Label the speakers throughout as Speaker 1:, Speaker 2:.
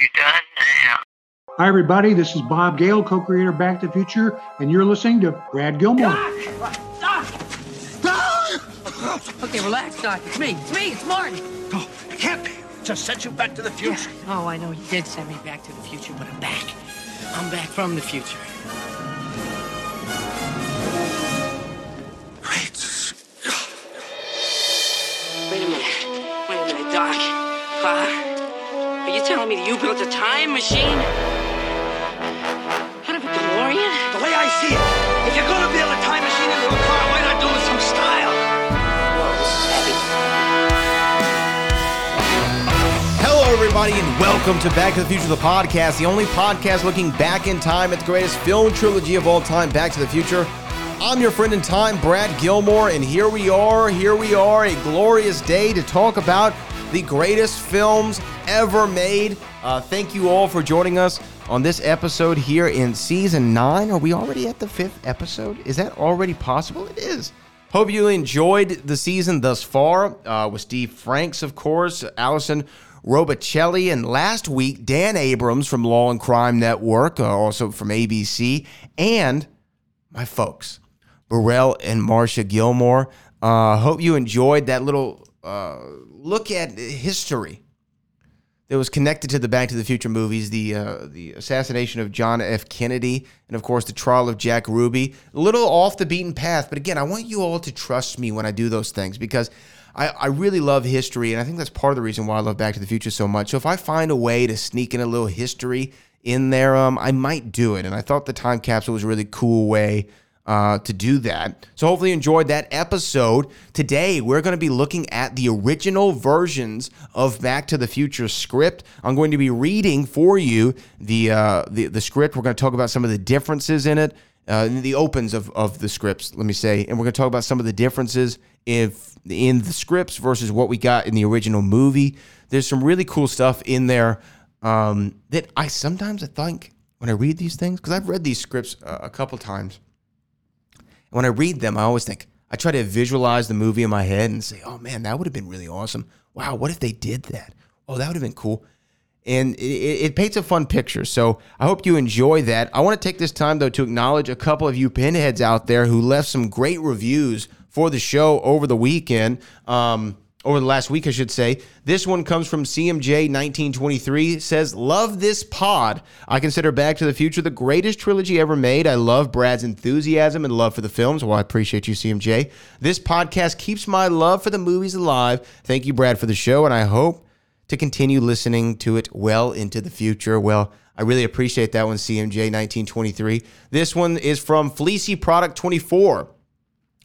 Speaker 1: You done now?
Speaker 2: Hi, everybody. This is Bob Gale, co creator of Back to the Future, and you're listening to Brad Gilmore.
Speaker 3: Okay, relax, Doc. It's me. It's me. It's Marty.
Speaker 4: Oh, it can't be. Just sent you back to the future.
Speaker 3: Oh, I know you did send me back to the future, but I'm back. I'm back from the future.
Speaker 4: Great Scott.
Speaker 3: Wait a minute. Wait a minute, Doc. Are you telling me that you built a time machine? Out of a DeLorean?
Speaker 4: The way I see it, if you're gonna build a time machine into a car, why not do it with some style?
Speaker 3: Whoa, this is heavy.
Speaker 5: Hello, everybody, and welcome to Back to the Future, the podcast, the only podcast looking back in time at the greatest film trilogy of all time, Back to the Future. I'm your friend in time, Brad Gilmore, and here we are, here we are, a glorious day to talk about the greatest films ever made. Uh, thank you all for joining us on this episode here in season nine. Are we already at the fifth episode? Is that already possible? It is. Hope you enjoyed the season thus far uh, with Steve Franks, of course, Allison Robicelli, and last week, Dan Abrams from Law and Crime Network, uh, also from ABC, and my folks, Burrell and Marcia Gilmore. Uh, hope you enjoyed that little uh, look at history that was connected to the Back to the Future movies, the uh, the assassination of John F. Kennedy, and of course the trial of Jack Ruby. A little off the beaten path, but again, I want you all to trust me when I do those things because I, I really love history, and I think that's part of the reason why I love Back to the Future so much. So if I find a way to sneak in a little history in there, um, I might do it. And I thought the time capsule was a really cool way uh, to do that. So hopefully you enjoyed that episode. Today we're going to be looking at the original versions of Back to the Future script. I'm going to be reading for you the uh, the, the script. We're going to talk about some of the differences in it. Uh, the opens of, of the scripts, let me say, and we're going to talk about some of the differences if in the scripts versus what we got in the original movie. There's some really cool stuff in there um, that I sometimes I think when I read these things because I've read these scripts uh, a couple times when I read them, I always think, I try to visualize the movie in my head and say, oh man, that would have been really awesome. Wow, what if they did that? Oh, that would have been cool. And it, it, paints a fun picture. So I hope you enjoy that. I want to take this time, though, to acknowledge a couple of you pinheads out there who left some great reviews for the show over the weekend. Um, over the last week, I should say. This one comes from CMJ1923. Says, Love this pod. I consider Back to the Future the greatest trilogy ever made. I love Brad's enthusiasm and love for the films. Well, I appreciate you, CMJ. This podcast keeps my love for the movies alive. Thank you, Brad, for the show, and I hope to continue listening to it well into the future. Well, I really appreciate that one, CMJ1923. This one is from Fleecy Product 24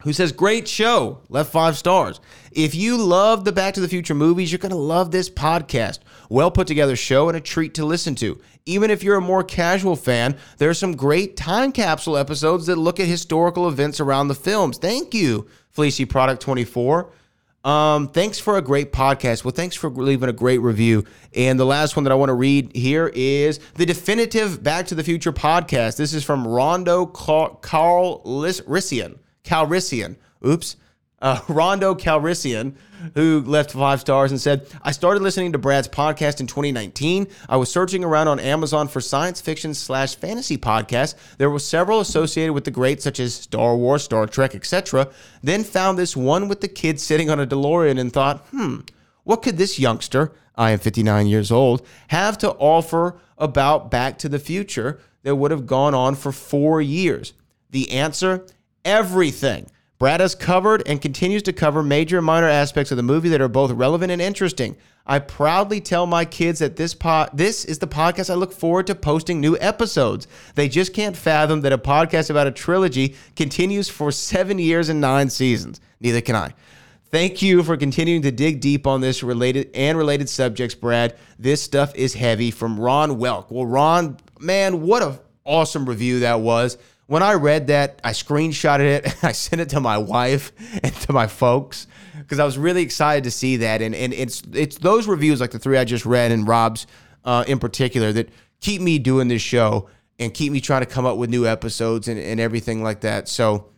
Speaker 5: who says, Great show, left five stars. If you love the Back to the Future movies, you're going to love this podcast. Well put together show and a treat to listen to. Even if you're a more casual fan, there are some great time capsule episodes that look at historical events around the films. Thank you, Fleecy Product 24. Um, thanks for a great podcast. Well, thanks for leaving a great review. And the last one that I want to read here is the definitive Back to the Future podcast. This is from Rondo Carl Rissian. Calrissian. Oops. Uh, Rondo Calrissian, who left five stars and said, I started listening to Brad's podcast in 2019. I was searching around on Amazon for science fiction slash fantasy podcasts. There were several associated with the greats, such as Star Wars, Star Trek, etc. Then found this one with the kid sitting on a DeLorean and thought, hmm, what could this youngster, I am 59 years old, have to offer about Back to the Future that would have gone on for four years? The answer everything. Brad has covered and continues to cover major and minor aspects of the movie that are both relevant and interesting. I proudly tell my kids that this pod, this is the podcast I look forward to posting new episodes. They just can't fathom that a podcast about a trilogy continues for seven years and nine seasons. Neither can I. Thank you for continuing to dig deep on this related and related subjects, Brad. This stuff is heavy from Ron Welk. Well, Ron, man, what a awesome review that was when I read that, I screenshotted it and I sent it to my wife and to my folks because I was really excited to see that. And and it's it's those reviews like the three I just read and Rob's uh, in particular that keep me doing this show and keep me trying to come up with new episodes and, and everything like that. So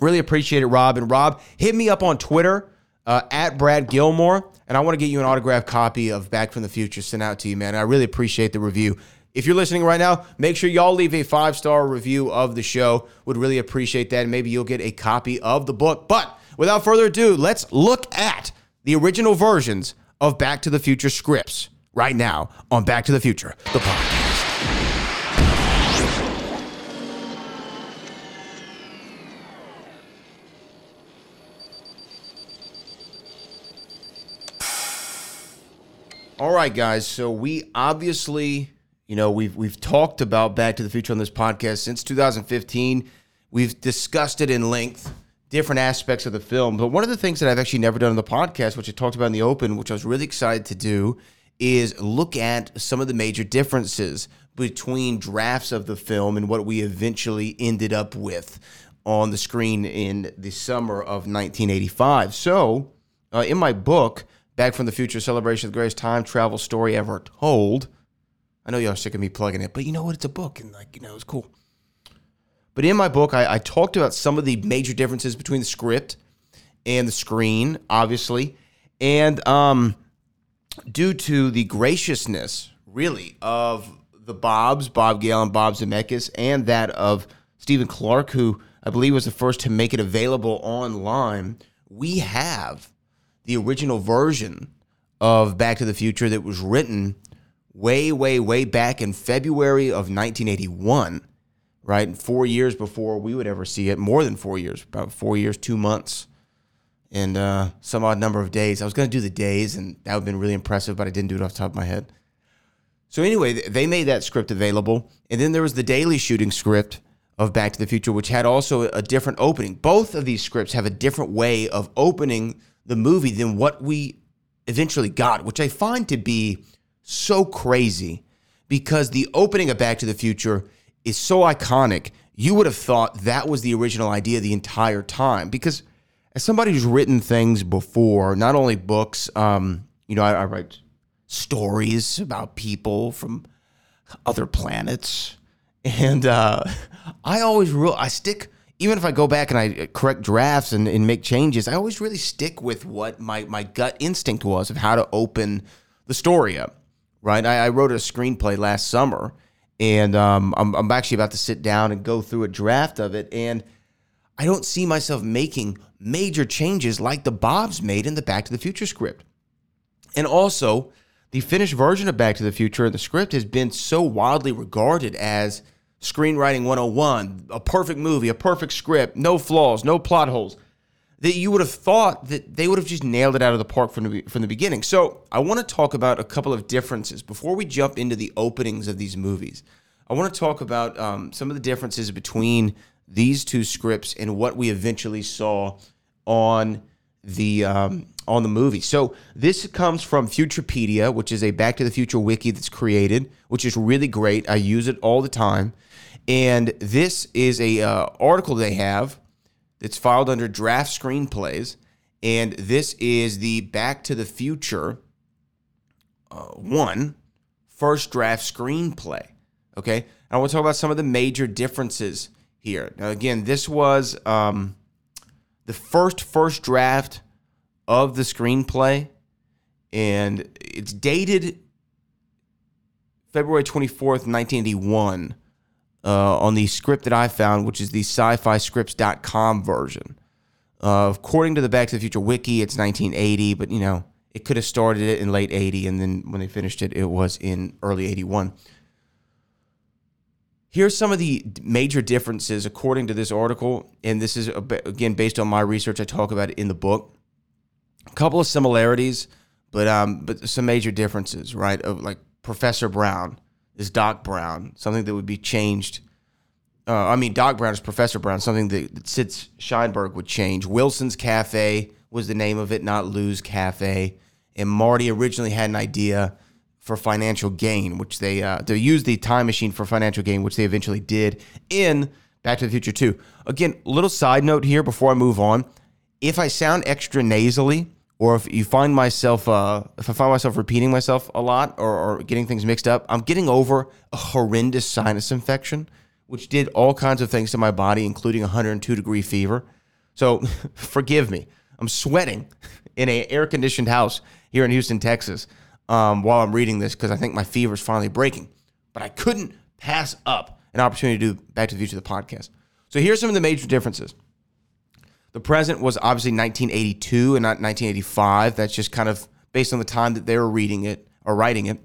Speaker 5: really appreciate it, Rob. And Rob, hit me up on Twitter. uh, at Brad Gilmore, and I want to get you an autographed copy of Back from the Future sent out to you, man. I really appreciate the review. If you're listening right now, make sure y'all leave a five star review of the show. Would really appreciate that. And maybe you'll get a copy of the book. But without further ado, let's look at the original versions of Back to the Future scripts right now on Back to the Future, the podcast. All right, guys. So we obviously, you know, we've we've talked about Back to the Future on this podcast since 2015. We've discussed it in length, different aspects of the film. But one of the things that I've actually never done on the podcast, which I talked about in the open, which I was really excited to do, is look at some of the major differences between drafts of the film and what we eventually ended up with on the screen in the summer of 1985. So, uh, in my book, Back from the Future Celebration of the Greatest Time Travel Story Ever Told, I know y'all are sick of me plugging it, but you know what? It's a book and, like, you know, it's cool. But in my book, I, I talked about some of the major differences between the script and the screen, obviously. And, um, due to the graciousness, really, of the Bobs, Bob Gale and Bob Zemeckis, and that of Stephen Clark, who I believe was the first to make it available online, we have the original version of Back to the Future that was written way, way, way back in February of 1981, right? Four years before we would ever see it, more than four years, about four years, two months and uh, some odd number of days. I was going to do the days, and that would have been really impressive, but I didn't do it off the top of my head. So anyway, they made that script available, and then there was the daily shooting script of Back to the Future, which had also a different opening. Both of these scripts have a different way of opening the movie than what we eventually got, which I find to be so crazy because the opening of Back to the Future is so iconic. You would have thought that was the original idea the entire time because as somebody who's written things before, not only books, um, you know, I, I write stories about people from other planets, and uh, I always real I stick. Even if I go back and I correct drafts and, and make changes, I always really stick with what my, my gut instinct was of how to open the story up. Right? I, I wrote a screenplay last summer, and um, I'm, I'm actually about to sit down and go through a draft of it, and I don't see myself making major changes like the Bobs made in the Back to the Future script. And also, the finished version of Back to the Future and the script has been so widely regarded as screenwriting 101, a perfect movie, a perfect script, no flaws, no plot holes, that you would have thought that they would have just nailed it out of the park from the, from the beginning. So, I want to talk about a couple of differences before we jump into the openings of these movies. I want to talk about um, some of the differences between these two scripts and what we eventually saw on the um, on the movie. So this comes from Futurepedia, which is a Back to the Future wiki that's created, which is really great. I use it all the time, and this is a uh, article they have that's filed under draft screenplays, and this is the Back to the Future uh, one first draft screenplay. Okay, I want to talk about some of the major differences here. Now, again, this was um, the first first draft of the screenplay, and it's dated February 24th, 1981, uh, on the script that I found, which is the sci-fi scripts.com version. Uh, according to the Back to the Future wiki, it's 1980, but you know, it could have started it in late 80, and then when they finished it, it was in early 81. Here's some of the major differences according to this article, and this is again based on my research. I talk about it in the book. A couple of similarities, but um, but some major differences, right? Of like Professor Brown is Doc Brown, something that would be changed. Uh, I mean, Doc Brown is Professor Brown, something that, that Sid would change. Wilson's Cafe was the name of it, not Lou's Cafe. And Marty originally had an idea for financial gain, which they uh, they used the time machine for financial gain, which they eventually did in Back to the Future 2. Again, little side note here before I move on. If I sound extra nasally, or if you find myself, uh, if I find myself repeating myself a lot or, or getting things mixed up, I'm getting over a horrendous sinus infection, which did all kinds of things to my body, including 102 degree fever. So forgive me. I'm sweating in an air conditioned house here in Houston, Texas, um, while I'm reading this because I think my fever is finally breaking. But I couldn't pass up an opportunity to do Back to the Future the podcast. So here's some of the major differences. The present was obviously 1982 and not 1985. That's just kind of based on the time that they were reading it or writing it.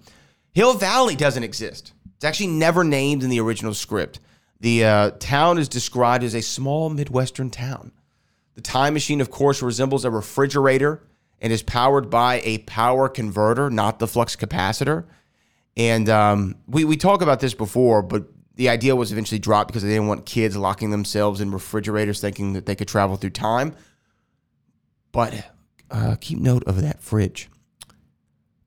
Speaker 5: Hill Valley doesn't exist. It's actually never named in the original script. The uh, town is described as a small Midwestern town. The time machine, of course, resembles a refrigerator and is powered by a power converter, not the flux capacitor. And um, we, we talk about this before, but the idea was eventually dropped because they didn't want kids locking themselves in refrigerators thinking that they could travel through time. But uh, keep note of that fridge.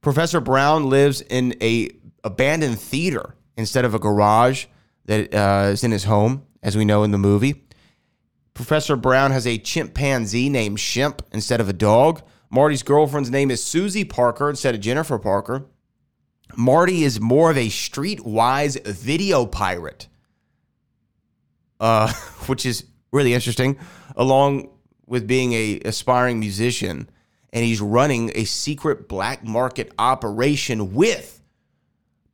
Speaker 5: Professor Brown lives in a abandoned theater instead of a garage that uh, is in his home, as we know in the movie. Professor Brown has a chimpanzee named Shemp instead of a dog. Marty's girlfriend's name is Susie Parker instead of Jennifer Parker. Marty is more of a streetwise video pirate, uh, which is really interesting, along with being a aspiring musician. And he's running a secret black market operation with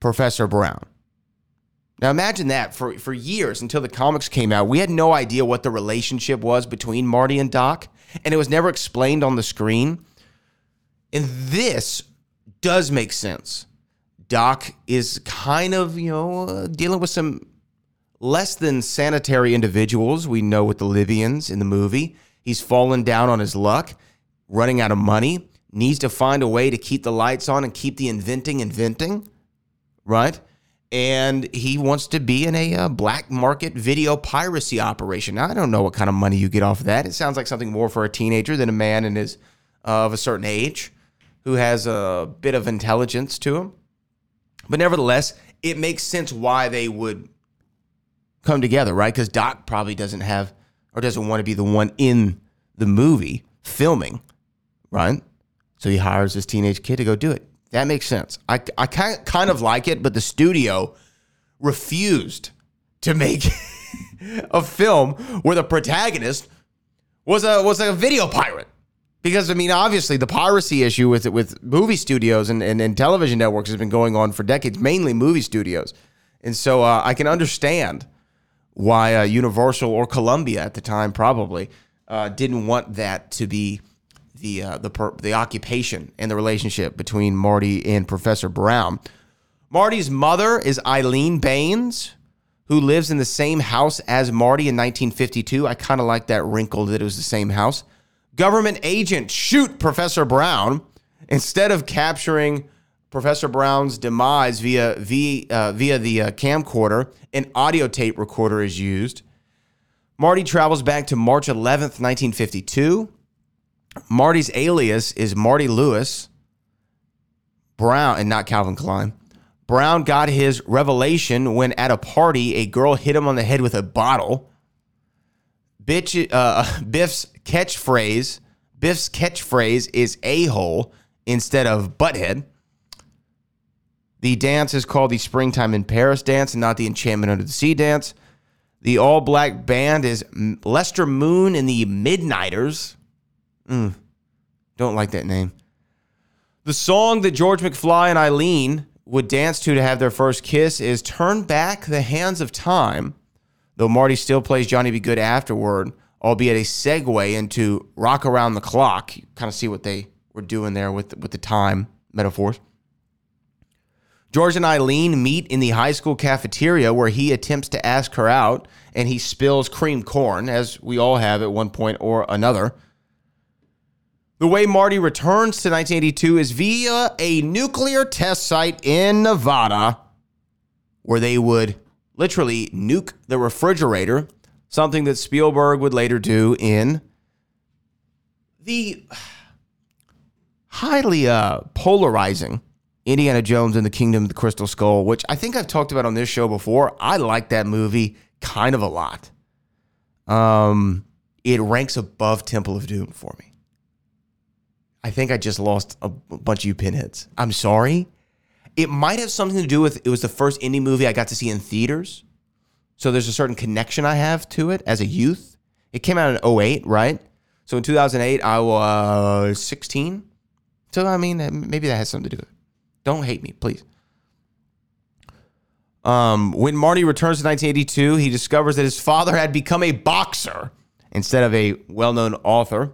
Speaker 5: Professor Brown. Now imagine that for, for years until the comics came out, we had no idea what the relationship was between Marty and Doc, and it was never explained on the screen. And this does make sense. Doc is kind of, you know, uh, dealing with some less than sanitary individuals we know with the Libyans in the movie. He's fallen down on his luck, running out of money, needs to find a way to keep the lights on and keep the inventing inventing, right? and he wants to be in a uh, black market video piracy operation. Now, I don't know what kind of money you get off of that. It sounds like something more for a teenager than a man in his uh, of a certain age who has a bit of intelligence to him. But nevertheless, it makes sense why they would come together, right? Because Doc probably doesn't have or doesn't want to be the one in the movie filming, right? So he hires this teenage kid to go do it. That makes sense. I, I kind of like it, but the studio refused to make a film where the protagonist was a was a video pirate. Because I mean, obviously, the piracy issue with with movie studios and, and, and television networks has been going on for decades, mainly movie studios, and so uh, I can understand why uh, Universal or Columbia at the time probably uh, didn't want that to be the uh, the per, the occupation and the relationship between Marty and Professor Brown. Marty's mother is Eileen Baines, who lives in the same house as Marty in 1952. I kind of like that wrinkle that it was the same house. Government agent shoot Professor Brown instead of capturing Professor Brown's demise via via, uh, via the uh, camcorder. An audio tape recorder is used. Marty travels back to March 11th, 1952. Marty's alias is Marty Lewis. Brown, and not Calvin Klein. Brown got his revelation when at a party a girl hit him on the head with a bottle. Bitch, uh, Biff's catchphrase, Biff's catchphrase is a hole instead of butthead. The dance is called the Springtime in Paris dance and not the Enchantment Under the Sea dance. The all black band is Lester Moon and the Midnighters. Mm, don't like that name. The song that George McFly and Eileen would dance to to have their first kiss is Turn Back the Hands of Time, though Marty still plays Johnny B. Goode afterward, albeit a segue into Rock Around the Clock. You kind of see what they were doing there with, with the time metaphors. George and Eileen meet in the high school cafeteria where he attempts to ask her out and he spills cream corn, as we all have at one point or another. The way Marty returns to 1982 is via a nuclear test site in Nevada, where they would literally nuke the refrigerator, something that Spielberg would later do in the highly uh, polarizing Indiana Jones and the Kingdom of the Crystal Skull, which I think I've talked about on this show before. I like that movie kind of a lot. Um, it ranks above Temple of Doom for me. I think I just lost a bunch of you pinheads. I'm sorry. It might have something to do with it was the first indie movie I got to see in theaters. So there's a certain connection I have to it as a youth. It came out in 08, right? So in 2008, I was 16. So I mean, maybe that has something to do with it. Don't hate me, please. Um, when Marty returns to 1982, he discovers that his father had become a boxer instead of a well-known author.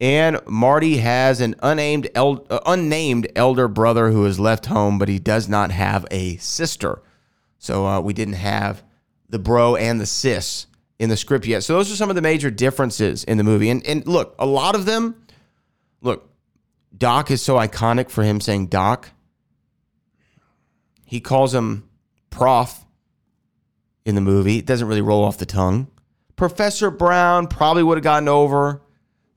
Speaker 5: And Marty has an unnamed, el- uh, unnamed elder brother who has left home, but he does not have a sister. So uh, we didn't have the bro and the sis in the script yet. So those are some of the major differences in the movie. And and look, a lot of them. Look, Doc is so iconic for him saying Doc. He calls him Prof in the movie. It doesn't really roll off the tongue. Professor Brown probably would have gotten over.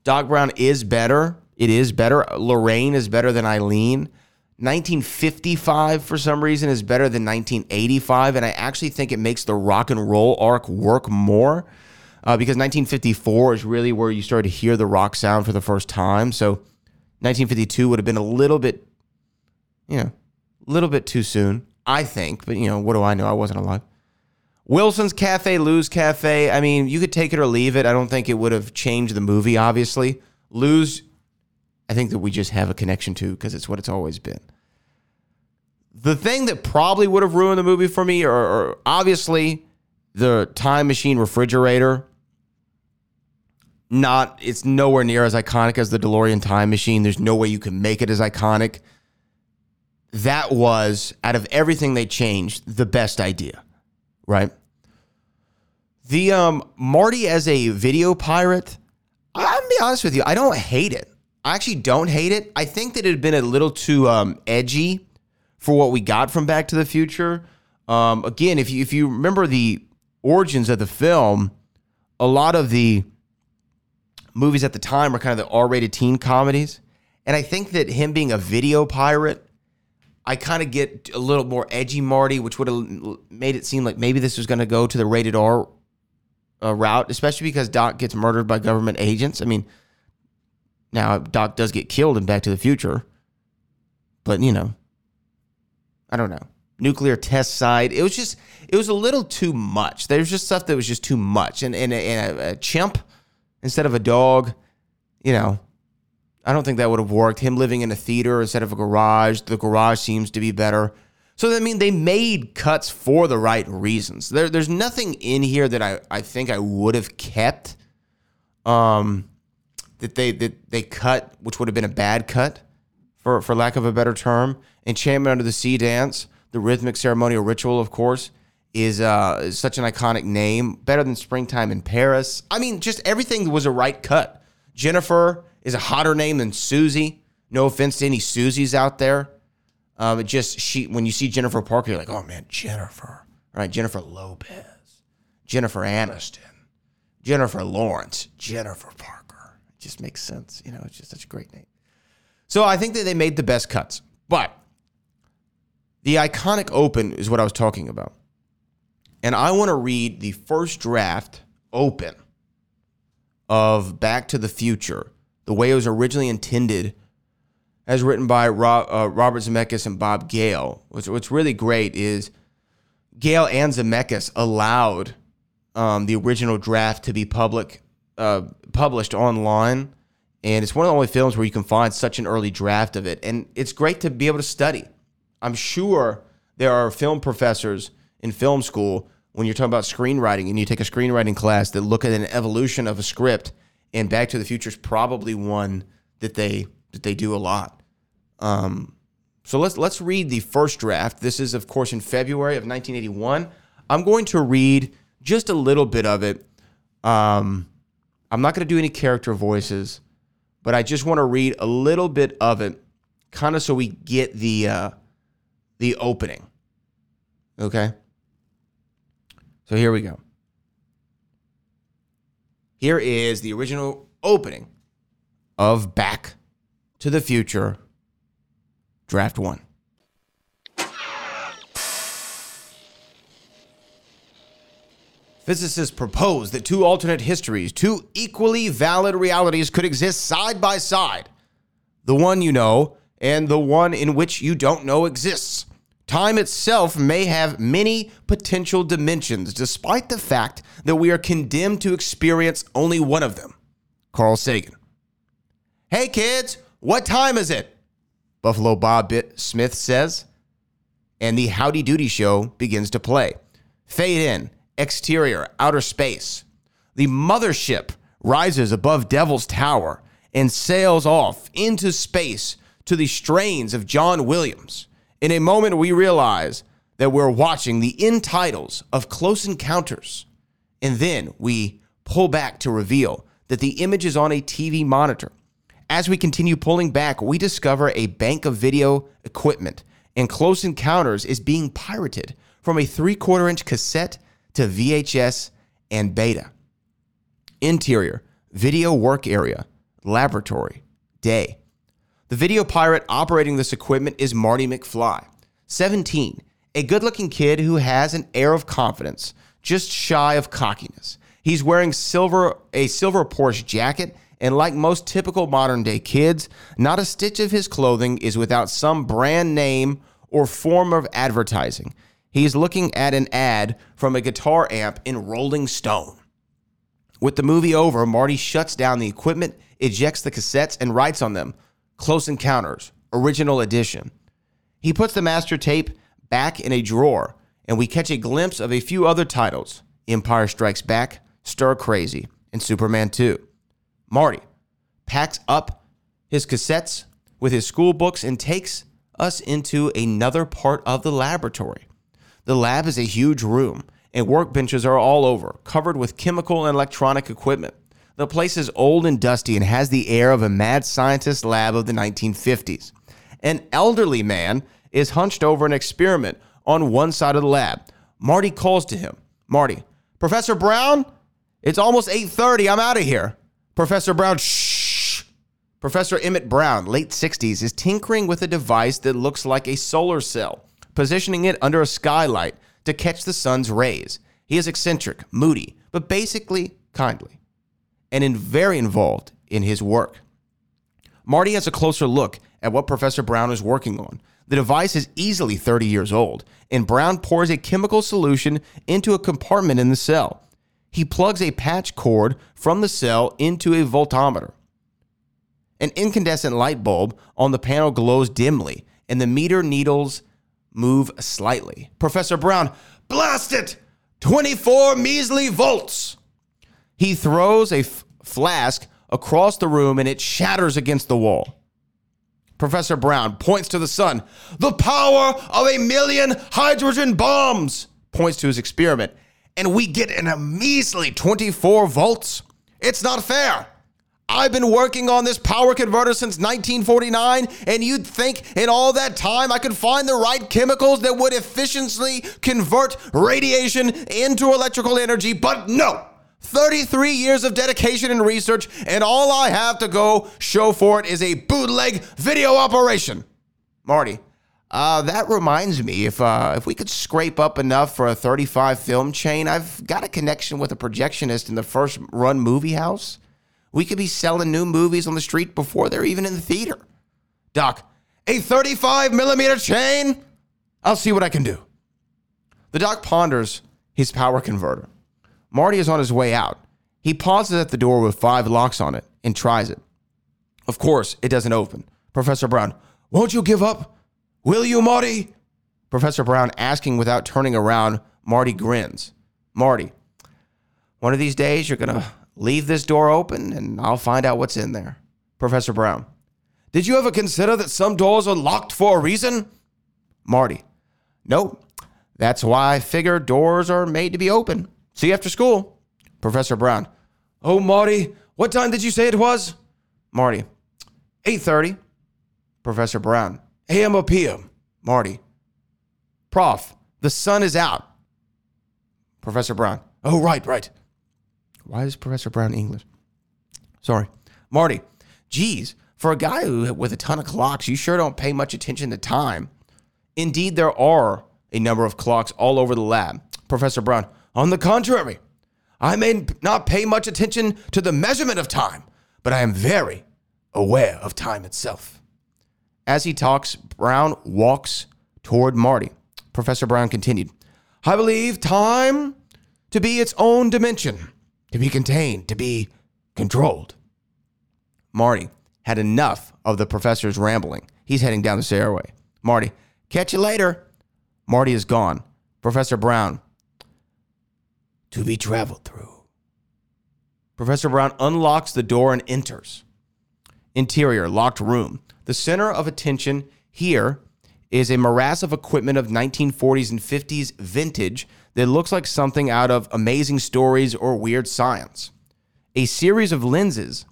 Speaker 5: Doc Brown is better. It is better. Lorraine is better than Eileen. 1955 for some reason is better than 1985 and i actually think it makes the rock and roll arc work more uh, because 1954 is really where you started to hear the rock sound for the first time so 1952 would have been a little bit you know a little bit too soon i think but you know what do i know i wasn't alive wilson's cafe lou's cafe i mean you could take it or leave it i don't think it would have changed the movie obviously lou's I think that we just have a connection to because it's what it's always been. The thing that probably would have ruined the movie for me, or, or obviously the time machine refrigerator. Not, it's nowhere near as iconic as the DeLorean time machine. There's no way you can make it as iconic. That was, out of everything they changed, the best idea, right? The um, Marty as a video pirate, I'm gonna be honest with you, I don't hate it. I actually don't hate it. I think that it had been a little too um, edgy for what we got from Back to the Future. Um, again, if you if you remember the origins of the film, a lot of the movies at the time were kind of the R-rated teen comedies, and I think that him being a video pirate, I kind of get a little more edgy Marty, which would have made it seem like maybe this was going to go to the rated R uh, route, especially because Doc gets murdered by government agents. I mean now, Doc does get killed in Back to the Future, but you know, I don't know. Nuclear test side, It was just, it was a little too much. There's just stuff that was just too much. And, and, and a, a chimp instead of a dog, you know, I don't think that would have worked. Him living in a theater instead of a garage, the garage seems to be better. So, I mean, they made cuts for the right reasons. There, there's nothing in here that I, I think I would have kept. Um, that they that they cut, which would have been a bad cut, for for lack of a better term. Enchantment Under the Sea dance, the rhythmic ceremonial ritual, of course, is uh is such an iconic name. Better than Springtime in Paris. I mean, just everything was a right cut. Jennifer is a hotter name than Susie. No offense to any Susies out there. Um, it just she when you see Jennifer Parker, you're like, oh man, Jennifer. Right, Jennifer Lopez, Jennifer Aniston, Jennifer Lawrence, Jennifer Parker It just makes sense. You know, it's just such a great name. So I think that they made the best cuts. But the iconic open is what I was talking about. And I want to read the first draft open of Back to the Future, the way it was originally intended, as written by Rob, uh, Robert Zemeckis and Bob Gale. What's, what's really great is Gale and Zemeckis allowed um, the original draft to be public uh, published online, and it's one of the only films where you can find such an early draft of it, and it's great to be able to study. I'm sure there are film professors in film school when you're talking about screenwriting and you take a screenwriting class that look at an evolution of a script, and Back to the Future is probably one that they that they do a lot. Um, so let's let's read the first draft. This is, of course, in February of 1981. I'm going to read just a little bit of it. Um, I'm not going to do any character voices, but I just want to read a little bit of it, kind of so we get the uh, the opening. Okay. So here we go. Here is the original opening of Back to the Future Draft One. Physicists propose that two alternate histories, two equally valid realities, could exist side by side. The one you know, and the one in which you don't know exists. Time itself may have many potential dimensions, despite the fact that we are condemned to experience only one of them. Carl Sagan. Hey kids, what time is it? Buffalo Bob Bit Smith says. And the Howdy Doody show begins to play. Fade in, exterior, outer space. The mothership rises above Devil's Tower and sails off into space to the strains of John Williams. In a moment, we realize that we're watching the end titles of Close Encounters. And then we pull back to reveal that the image is on a TV monitor. As we continue pulling back, we discover a bank of video equipment, and Close Encounters is being pirated from a three quarter inch cassette to VHS and beta. Interior, video work area, laboratory, day. The video pirate operating this equipment is Marty McFly, 17, a good looking kid who has an air of confidence, just shy of cockiness. He's wearing silver a silver Porsche jacket, and like most typical modern day kids, not a stitch of his clothing is without some brand name or form of advertising. He's looking at an ad from a guitar amp in Rolling Stone. With the movie over, Marty shuts down the equipment, ejects the cassettes, and writes on them Close Encounters, Original Edition. He puts the master tape back in a drawer, and we catch a glimpse of a few other titles Empire Strikes Back, Stir Crazy, and Superman 2. Marty packs up his cassettes with his school books and takes us into another part of the laboratory. The lab is a huge room, and workbenches are all over, covered with chemical and electronic equipment. The place is old and dusty and has the air of a mad scientist lab of the 1950s. An elderly man is hunched over an experiment on one side of the lab. Marty calls to him. Marty, Professor Brown, it's almost 8:30. I'm out of here. Professor Brown, shh. Professor Emmett Brown, late 60s, is tinkering with a device that looks like a solar cell, positioning it under a skylight to catch the sun's rays. He is eccentric, moody, but basically kindly, and in very involved in his work. Marty has a closer look at what Professor Brown is working on. The device is easily 30 years old, and Brown pours a chemical solution into a compartment in the cell. He plugs a patch cord from the cell into a voltometer. An incandescent light bulb on the panel glows dimly, and the meter needles move slightly. Professor Brown, blast it! 24 measly volts! He throws a f- flask across the room and it shatters against the wall. Professor Brown points to the sun. The power of a million hydrogen bombs points to his experiment. And we get an measly 24 volts. It's not fair. I've been working on this power converter since 1949, and you'd think in all that time I could find the right chemicals that would efficiently convert radiation into electrical energy, but no. 33 years of dedication and research, and all I have to go show for it is a bootleg video operation. Marty, uh, that reminds me, if uh, if we could scrape up enough for a 35 film chain, I've got a connection with a projectionist in the first run movie house. We could be selling new movies on the street before they're even in the theater. Doc, a 35 millimeter chain? I'll see what I can do. The doc ponders his power converter. Marty is on his way out. He pauses at the door with five locks on it and tries it. Of course, it doesn't open. Professor Brown, won't you give up? Will you, Marty? Professor Brown asking without turning around. Marty grins. Marty, one of these days you're going to leave this door open and I'll find out what's in there. Professor Brown, did you ever consider that some doors are locked for a reason? Marty, nope. That's why I figure doors are made to be open. See you after school. Professor Brown, oh, Marty, what time did you say it was? Marty, 8.30. Professor Brown, AM or PM? Marty, Prof, the sun is out. Professor Brown, oh, right, right. Why is Professor Brown English? Sorry. Marty, geez, for a guy who, with a ton of clocks, you sure don't pay much attention to time. Indeed, there are a number of clocks all over the lab. Professor Brown, on the contrary, I may not pay much attention to the measurement of time, but I am very aware of time itself. As he talks, Brown walks toward Marty. Professor Brown continued, I believe time to be its own dimension to be contained, to be controlled. Marty had enough of the professor's rambling. He's heading down the stairway. Marty, catch you later. Marty is gone. Professor Brown, to be traveled through. Professor Brown unlocks the door and enters. Interior, locked room. The center of attention here is a morass of equipment of 1940s and 50s vintage that looks like something out of amazing stories or weird science. A series of lenses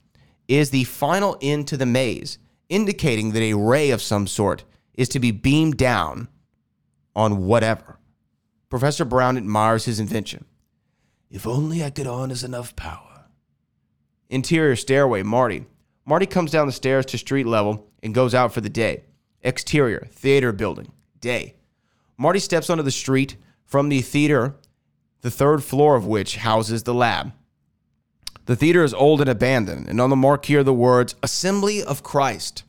Speaker 5: is the final end to the maze, indicating that a ray of some sort is to be beamed down on whatever. Professor Brown admires his invention. If only I could harness enough power. Interior stairway, Marty. Marty comes down the stairs to street level and goes out for the day. Exterior, theater building, day. Marty steps onto the street from the theater, the third floor of which houses the lab. The theater is old and abandoned, and on the marquee are the words Assembly of Christ.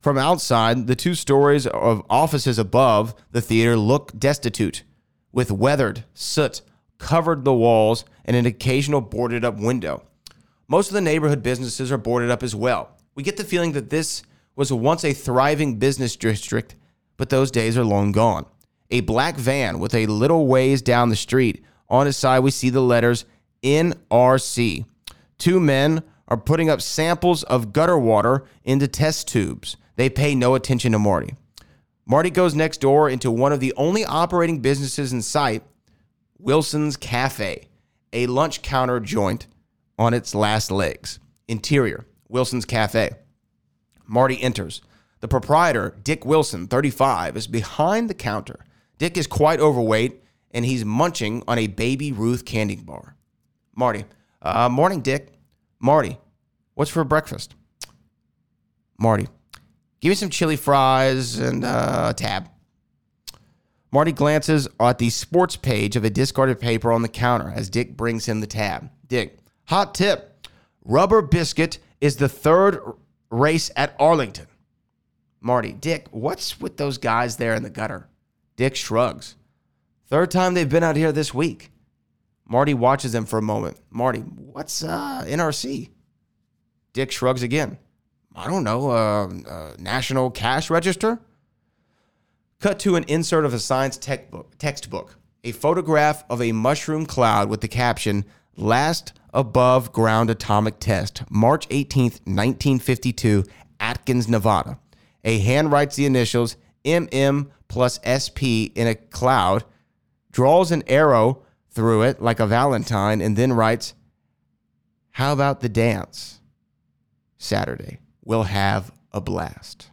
Speaker 5: From outside, the two stories of offices above the theater look destitute, with weathered soot covered the walls and an occasional boarded up window. Most of the neighborhood businesses are boarded up as well. We get the feeling that this was once a thriving business district, but those days are long gone. A black van with a little ways down the street. On its side, we see the letters NRC. Two men are putting up samples of gutter water into test tubes. They pay no attention to Marty. Marty goes next door into one of the only operating businesses in sight Wilson's Cafe, a lunch counter joint on its last legs. Interior, Wilson's Cafe. Marty enters. The proprietor, Dick Wilson, 35, is behind the counter. Dick is quite overweight and he's munching on a baby Ruth candy bar. Marty, uh, morning, Dick. Marty, what's for breakfast? Marty, give me some chili fries and uh, a tab. Marty glances at the sports page of a discarded paper on the counter as Dick brings him the tab. Dick, Hot tip Rubber Biscuit is the third race at Arlington. Marty, Dick, what's with those guys there in the gutter? Dick shrugs. Third time they've been out here this week. Marty watches them for a moment. Marty, what's uh, NRC? Dick shrugs again. I don't know, uh, uh, National Cash Register? Cut to an insert of a science textbook, textbook, a photograph of a mushroom cloud with the caption, Last above ground atomic test, March 18th, 1952, Atkins, Nevada. A hand writes the initials MM plus SP in a cloud, draws an arrow through it like a Valentine, and then writes, How about the dance? Saturday. We'll have a blast.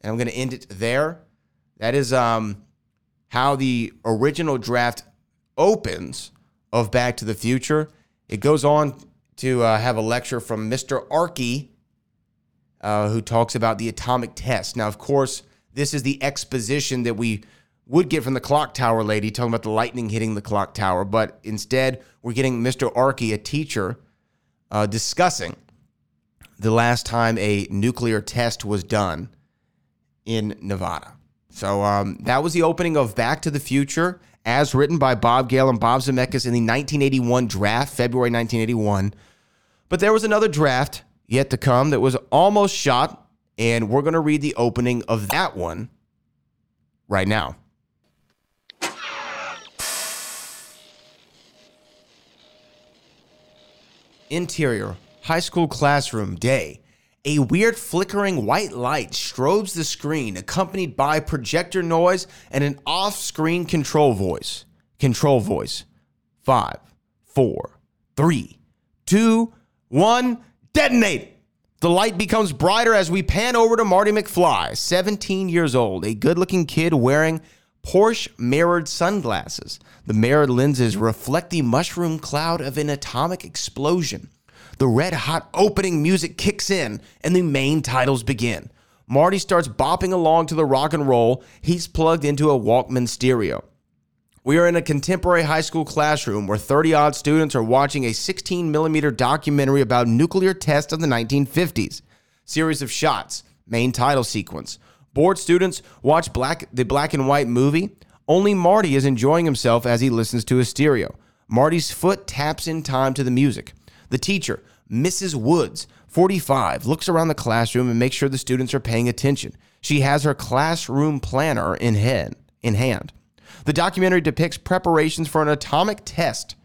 Speaker 5: And I'm going to end it there. That is um, how the original draft opens of Back to the Future. It goes on to uh, have a lecture from Mr. Arky, uh, who talks about the atomic test. Now, of course, this is the exposition that we would get from the clock tower lady talking about the lightning hitting the clock tower, but instead we're getting Mr. Arky, a teacher, uh, discussing the last time a nuclear test was done in Nevada. So um, that was the opening of Back to the Future as written by Bob Gale and Bob Zemeckis in the 1981 draft, February 1981. But there was another draft yet to come that was almost shot, and we're going to read the opening of that one right now. Interior, high school classroom, day. A weird flickering white light strobes the screen, accompanied by projector noise and an off screen control voice. Control voice. Five, four, three, two, one, detonate! The light becomes brighter as we pan over to Marty McFly, 17 years old, a good looking kid wearing Porsche mirrored sunglasses. The mirrored lenses reflect the mushroom cloud of an atomic explosion. The red hot opening music kicks in and the main titles begin. Marty starts bopping along to the rock and roll. He's plugged into a Walkman stereo. We are in a contemporary high school classroom where 30 odd students are watching a 16 millimeter documentary about nuclear tests of the 1950s. Series of shots, main title sequence. Bored students watch black, the black and white movie. Only Marty is enjoying himself as he listens to his stereo. Marty's foot taps in time to the music. The teacher, Mrs. Woods, 45, looks around the classroom and makes sure the students are paying attention. She has her classroom planner in head, in hand. The documentary depicts preparations for an atomic test,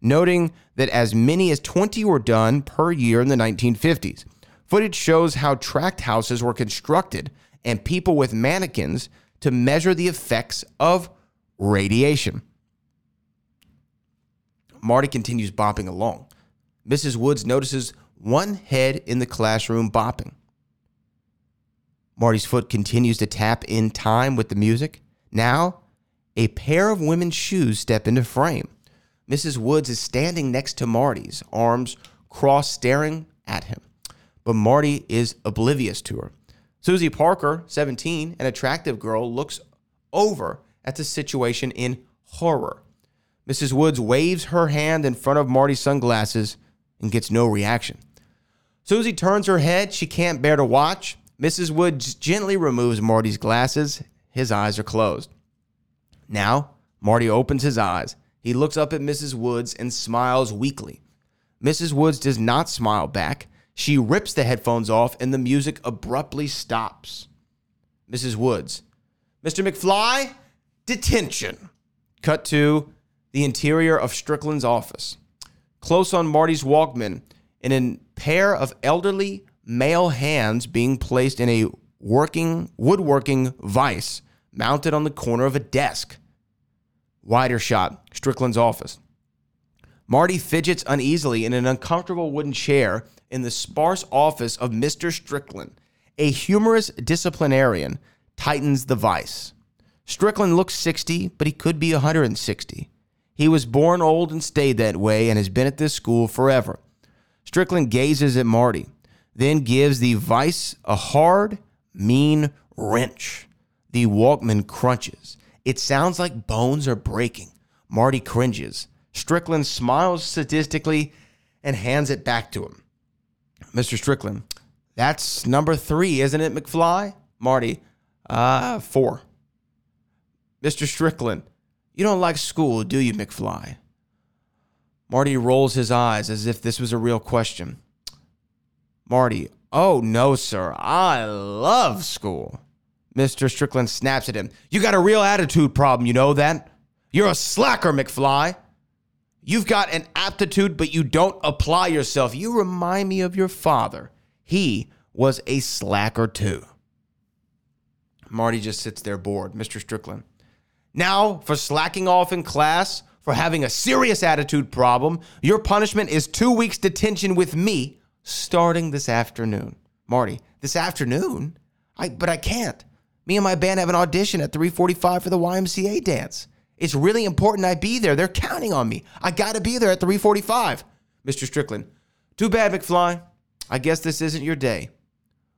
Speaker 5: noting that as many as 20 were done per year in the 1950s. Footage shows how tract houses were constructed and people with mannequins to measure the effects of radiation. Marty continues bopping along. Mrs. Woods notices one head in the classroom bopping. Marty's foot continues to tap in time with the music. Now, a pair of women's shoes step into frame. Mrs. Woods is standing next to Marty's, arms crossed, staring at him. But Marty is oblivious to her. Susie Parker, 17, an attractive girl, looks over at the situation in horror. Mrs. Woods waves her hand in front of Marty's sunglasses and gets no reaction. Susie turns her head. She can't bear to watch. Mrs. Woods gently removes Marty's glasses. His eyes are closed. Now, Marty opens his eyes. He looks up at Mrs. Woods and smiles weakly. Mrs. Woods does not smile back. She rips the headphones off and the music abruptly stops. Mrs. Woods, Mr. McFly, detention. Cut to the interior of Strickland's office. Close on Marty's Walkman, in a pair of elderly male hands being placed in a working woodworking vise mounted on the corner of a desk. Wider shot, Strickland's office. Marty fidgets uneasily in an uncomfortable wooden chair in the sparse office of Mr. Strickland. A humorous disciplinarian tightens the vise. Strickland looks 60, but he could be 160. He was born old and stayed that way and has been at this school forever. Strickland gazes at Marty, then gives the vise a hard, mean wrench. The Walkman crunches. It sounds like bones are breaking. Marty cringes. Strickland smiles sadistically and hands it back to him. Mr. Strickland, that's number three, isn't it, McFly? Marty, uh, four. Mr. Strickland, you don't like school, do you, McFly? Marty rolls his eyes as if this was a real question. Marty, oh no, sir. I love school. Mr. Strickland snaps at him. You got a real attitude problem, you know that? You're a slacker, McFly. You've got an aptitude, but you don't apply yourself. You remind me of your father. He was a slacker too. Marty just sits there bored. Mr. Strickland. Now, for slacking off in class, for having a serious attitude problem, your punishment is two weeks detention with me starting this afternoon. Marty, this afternoon? I but I can't. Me and my band have an audition at 3:45 for the YMCA dance. It's really important I be there. They're counting on me. I got to be there at 3:45. Mr. Strickland. Too bad, McFly. I guess this isn't your day.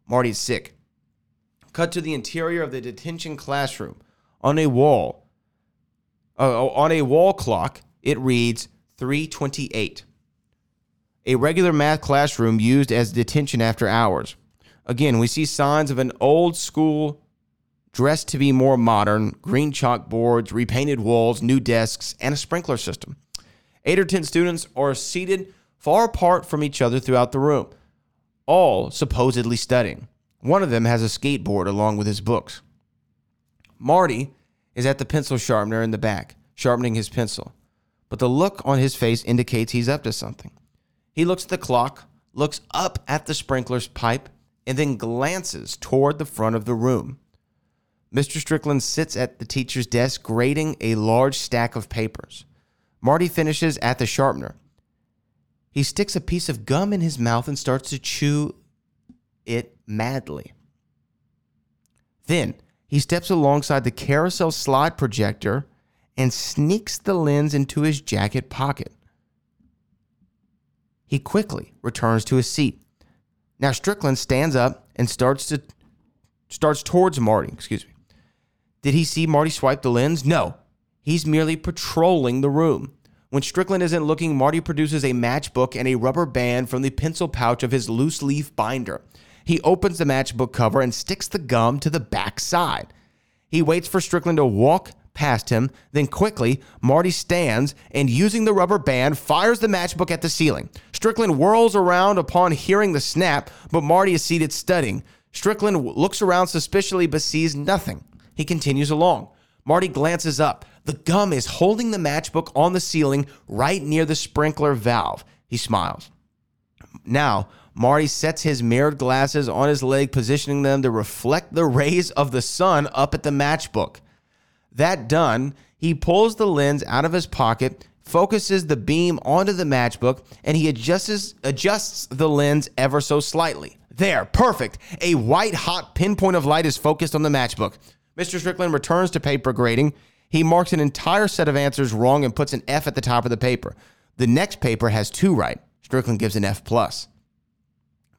Speaker 5: Marty's sick. Cut to the interior of the detention classroom. On a wall, uh, on a wall clock, it reads 328. A regular math classroom used as detention after hours. Again, we see signs of an old school dressed to be more modern, green chalkboards, repainted walls, new desks, and a sprinkler system. Eight or 10 students are seated far apart from each other throughout the room, all supposedly studying. One of them has a skateboard along with his books. Marty is at the pencil sharpener in the back, sharpening his pencil, but the look on his face indicates he's up to something. He looks at the clock, looks up at the sprinkler's pipe, and then glances toward the front of the room. Mr. Strickland sits at the teacher's desk grading a large stack of papers. Marty finishes at the sharpener. He sticks a piece of gum in his mouth and starts to chew it madly. Then he steps alongside the carousel slide projector and sneaks the lens into his jacket pocket. He quickly returns to his seat. Now Strickland stands up and starts to starts towards Marty, excuse me. Did he see Marty swipe the lens? No. He's merely patrolling the room. When Strickland isn't looking, Marty produces a matchbook and a rubber band from the pencil pouch of his loose leaf binder. He opens the matchbook cover and sticks the gum to the back side. He waits for Strickland to walk past him. Then quickly, Marty stands and using the rubber band fires the matchbook at the ceiling. Strickland whirls around upon hearing the snap, but Marty is seated studying. Strickland looks around suspiciously but sees nothing. He continues along. Marty glances up. The gum is holding the matchbook on the ceiling right near the sprinkler valve. He smiles. Now, Marty sets his mirrored glasses on his leg, positioning them to reflect the rays of the sun up at the matchbook. That done, he pulls the lens out of his pocket, focuses the beam onto the matchbook, and he adjusts, adjusts the lens ever so slightly. There, perfect. A white hot pinpoint of light is focused on the matchbook. Mr. Strickland returns to paper grading. He marks an entire set of answers wrong and puts an F at the top of the paper. The next paper has two right. Strickland gives an F plus.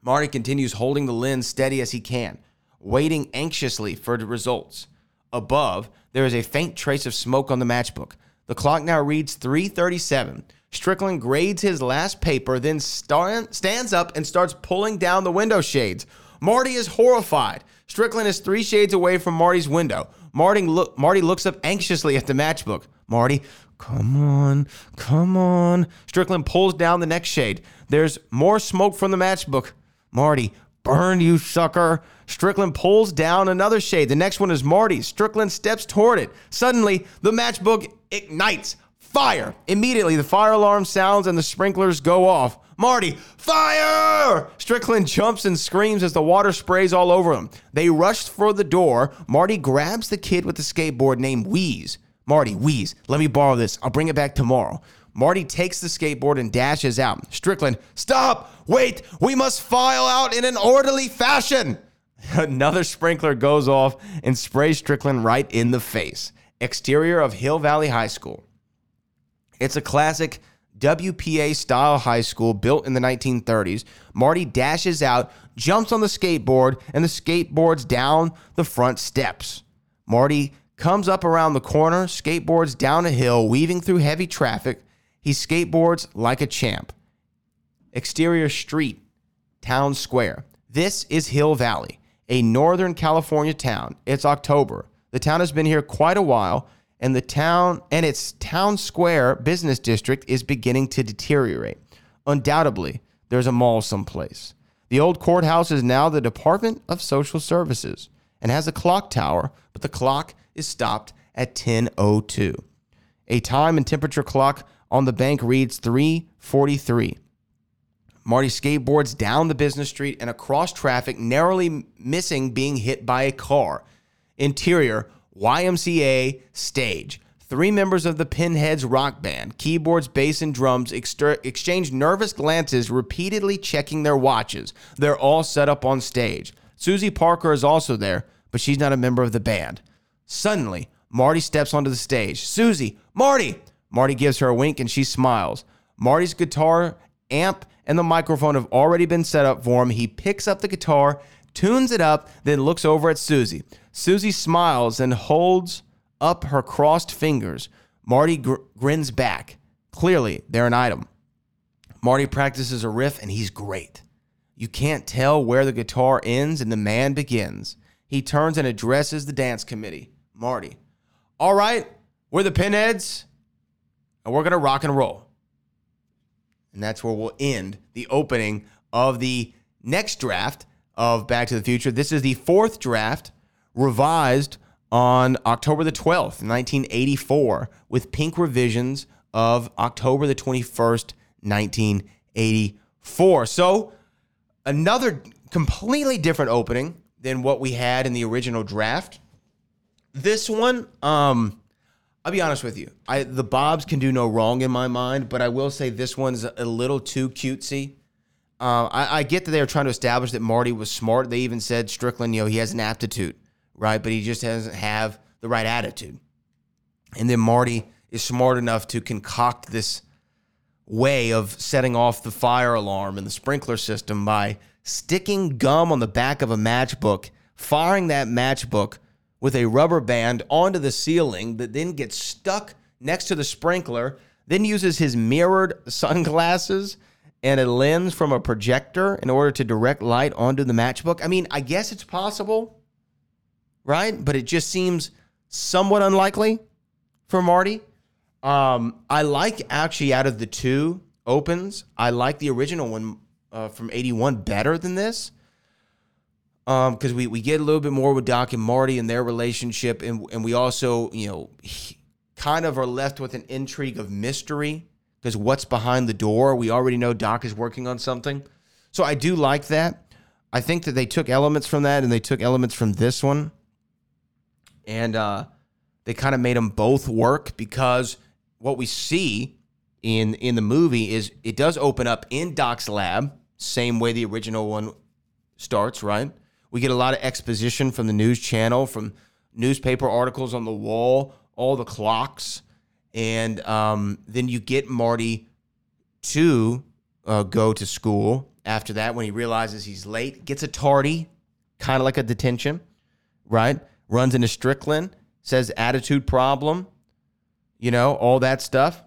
Speaker 5: Marty continues holding the lens steady as he can, waiting anxiously for the results. Above, there is a faint trace of smoke on the matchbook. The clock now reads 337. Strickland grades his last paper, then stand, stands up and starts pulling down the window shades. Marty is horrified. Strickland is three shades away from Marty's window. Marty, Marty looks up anxiously at the matchbook. Marty, come on, come on. Strickland pulls down the next shade. There's more smoke from the matchbook. Marty, burn, you sucker. Strickland pulls down another shade. The next one is Marty. Strickland steps toward it. Suddenly, the matchbook ignites. Fire! Immediately, the fire alarm sounds and the sprinklers go off. Marty, fire! Strickland jumps and screams as the water sprays all over him. They rush for the door. Marty grabs the kid with the skateboard named Wheeze. Marty, Wheeze, let me borrow this. I'll bring it back tomorrow. Marty takes the skateboard and dashes out. Strickland, stop! Wait! We must file out in an orderly fashion! Another sprinkler goes off and sprays Strickland right in the face. Exterior of Hill Valley High School. It's a classic WPA style high school built in the 1930s. Marty dashes out, jumps on the skateboard, and the skateboards down the front steps. Marty comes up around the corner, skateboards down a hill, weaving through heavy traffic. He skateboards like a champ. Exterior street, town square. This is Hill Valley, a northern California town. It's October. The town has been here quite a while and the town and its town square business district is beginning to deteriorate. Undoubtedly, there's a mall someplace. The old courthouse is now the Department of Social Services and has a clock tower, but the clock is stopped at 10:02. A time and temperature clock on the bank reads 3:43. Marty skateboards down the business street and across traffic, narrowly missing being hit by a car. Interior YMCA stage. Three members of the Pinheads rock band, keyboards, bass, and drums, exter- exchange nervous glances, repeatedly checking their watches. They're all set up on stage. Susie Parker is also there, but she's not a member of the band. Suddenly, Marty steps onto the stage. Susie, Marty! Marty gives her a wink and she smiles. Marty's guitar, amp, and the microphone have already been set up for him. He picks up the guitar, tunes it up, then looks over at Susie. Susie smiles and holds up her crossed fingers. Marty gr- grins back. Clearly, they're an item. Marty practices a riff and he's great. You can't tell where the guitar ends and the man begins. He turns and addresses the dance committee. Marty, all right, we're the pinheads and we're going to rock and roll. And that's where we'll end the opening of the next draft of Back to the Future. This is the fourth draft revised on October the 12th, 1984, with pink revisions of October the 21st, 1984. So, another completely different opening than what we had in the original draft. This one, um, I'll be honest with you. I the Bobs can do no wrong in my mind, but I will say this one's a little too cutesy. Uh, I, I get that they were trying to establish that Marty was smart. They even said Strickland, you know, he has an aptitude right? But he just doesn't have the right attitude. And then Marty is smart enough to concoct this way of setting off the fire alarm and the sprinkler system by sticking gum on the back of a matchbook, firing that matchbook with a rubber band onto the ceiling that then gets stuck next to the sprinkler, then uses his mirrored sunglasses and a lens from a projector in order to direct light onto the matchbook. I mean, I guess it's possible right? But it just seems somewhat unlikely. for Marty. Um, I like actually out of the two opens, I like the original one uh, from '81 better than this. Um, because we we get a little bit more with Doc and Marty and their relationship, and and we also you know kind of are left with an intrigue of mystery because what's behind the door? We already know Doc is working on something, so I do like that. I think that they took elements from that and they took elements from this one, and uh, they kind of made them both work because what we see in in the movie is it does open up in Doc's lab, same way the original one starts, right? We get a lot of exposition from the news channel, from newspaper articles on the wall, all the clocks, and um, then you get Marty to uh, go to school after that when he realizes he's late, gets a tardy, kind of like a detention, right? Runs into Strickland, says attitude problem, you know, all that stuff.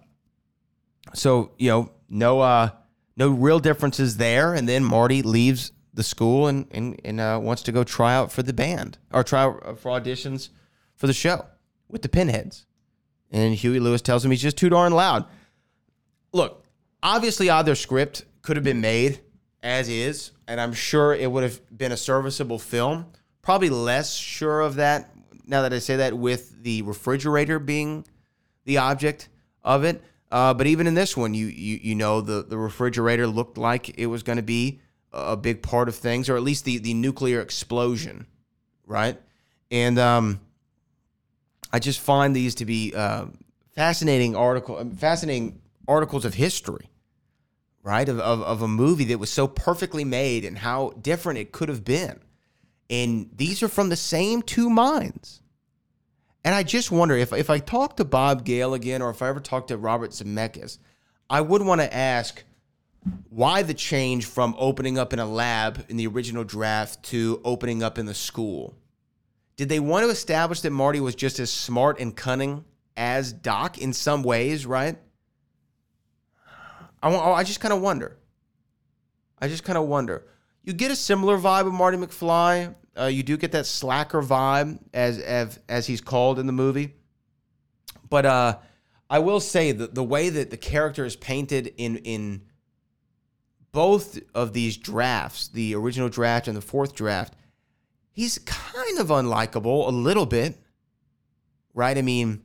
Speaker 5: So, you know, no uh no real differences there. And then Marty leaves the school and and, and uh, wants to go try out for the band or try out for auditions for the show with the pinheads. And Huey Lewis tells him he's just too darn loud. Look, obviously either script could have been made as is, and I'm sure it would have been a serviceable film. Probably less sure of that now that I say that with the refrigerator being the object of it. Uh, but even in this one, you you you know the the refrigerator looked like it was going to be a big part of things, or at least the the nuclear explosion, right? And um, I just find these to be uh, fascinating article, fascinating articles of history, right? Of, of of a movie that was so perfectly made and how different it could have been. And these are from the same two minds. And I just wonder if if I talk to Bob Gale again, or if I ever talk to Robert Zemeckis, I would want to ask why the change from opening up in a lab in the original draft to opening up in the school. Did they want to establish that Marty was just as smart and cunning as Doc in some ways, right? I, wa- I just kind of wonder. I just kind of wonder. You get a similar vibe of Marty McFly. Uh, you do get that slacker vibe, as as as he's called in the movie. But uh, I will say that the way that the character is painted in in both of these drafts, the original draft and the fourth draft, he's kind of unlikable a little bit, right? I mean,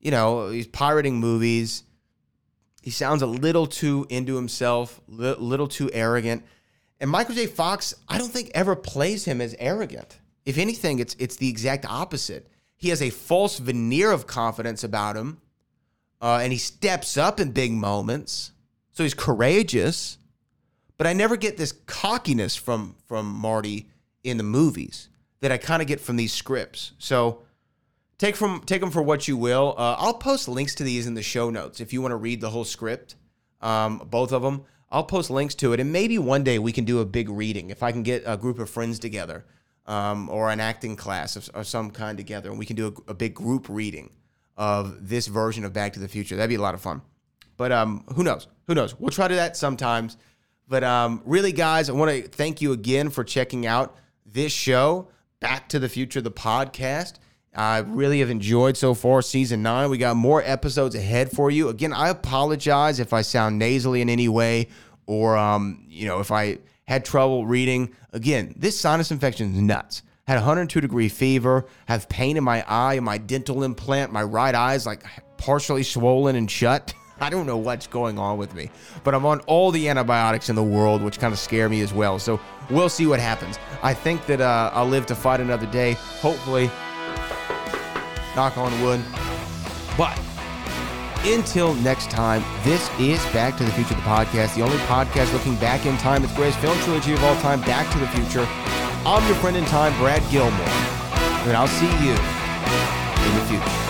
Speaker 5: you know, he's pirating movies. He sounds a little too into himself, li- little too arrogant. And Michael J. Fox, I don't think ever plays him as arrogant. If anything, it's it's the exact opposite. He has a false veneer of confidence about him, uh, and he steps up in big moments. So he's courageous, but I never get this cockiness from from Marty in the movies that I kind of get from these scripts. So take from take them for what you will. Uh, I'll post links to these in the show notes if you want to read the whole script, um, both of them. I'll post links to it, and maybe one day we can do a big reading if I can get a group of friends together, um, or an acting class of, of some kind together, and we can do a, a big group reading of this version of Back to the Future. That'd be a lot of fun. But um, who knows? Who knows? We'll try to that sometimes. But um, really, guys, I want to thank you again for checking out this show, Back to the Future, the podcast. I really have enjoyed so far season nine. We got more episodes ahead for you. Again, I apologize if I sound nasally in any way or, um, you know, if I had trouble reading. Again, this sinus infection is nuts. Had 102 degree fever, have pain in my eye, my dental implant, my right eye is like partially swollen and shut. I don't know what's going on with me, but I'm on all the antibiotics in the world, which kind of scare me as well. So we'll see what happens. I think that uh, I'll live to fight another day. Hopefully, knock on wood. But until next time, this is Back to the Future, the podcast, the only podcast looking back in time. It's the greatest film trilogy of all time, Back to the Future. I'm your friend in time, Brad Gilmore, and I'll see you in the future.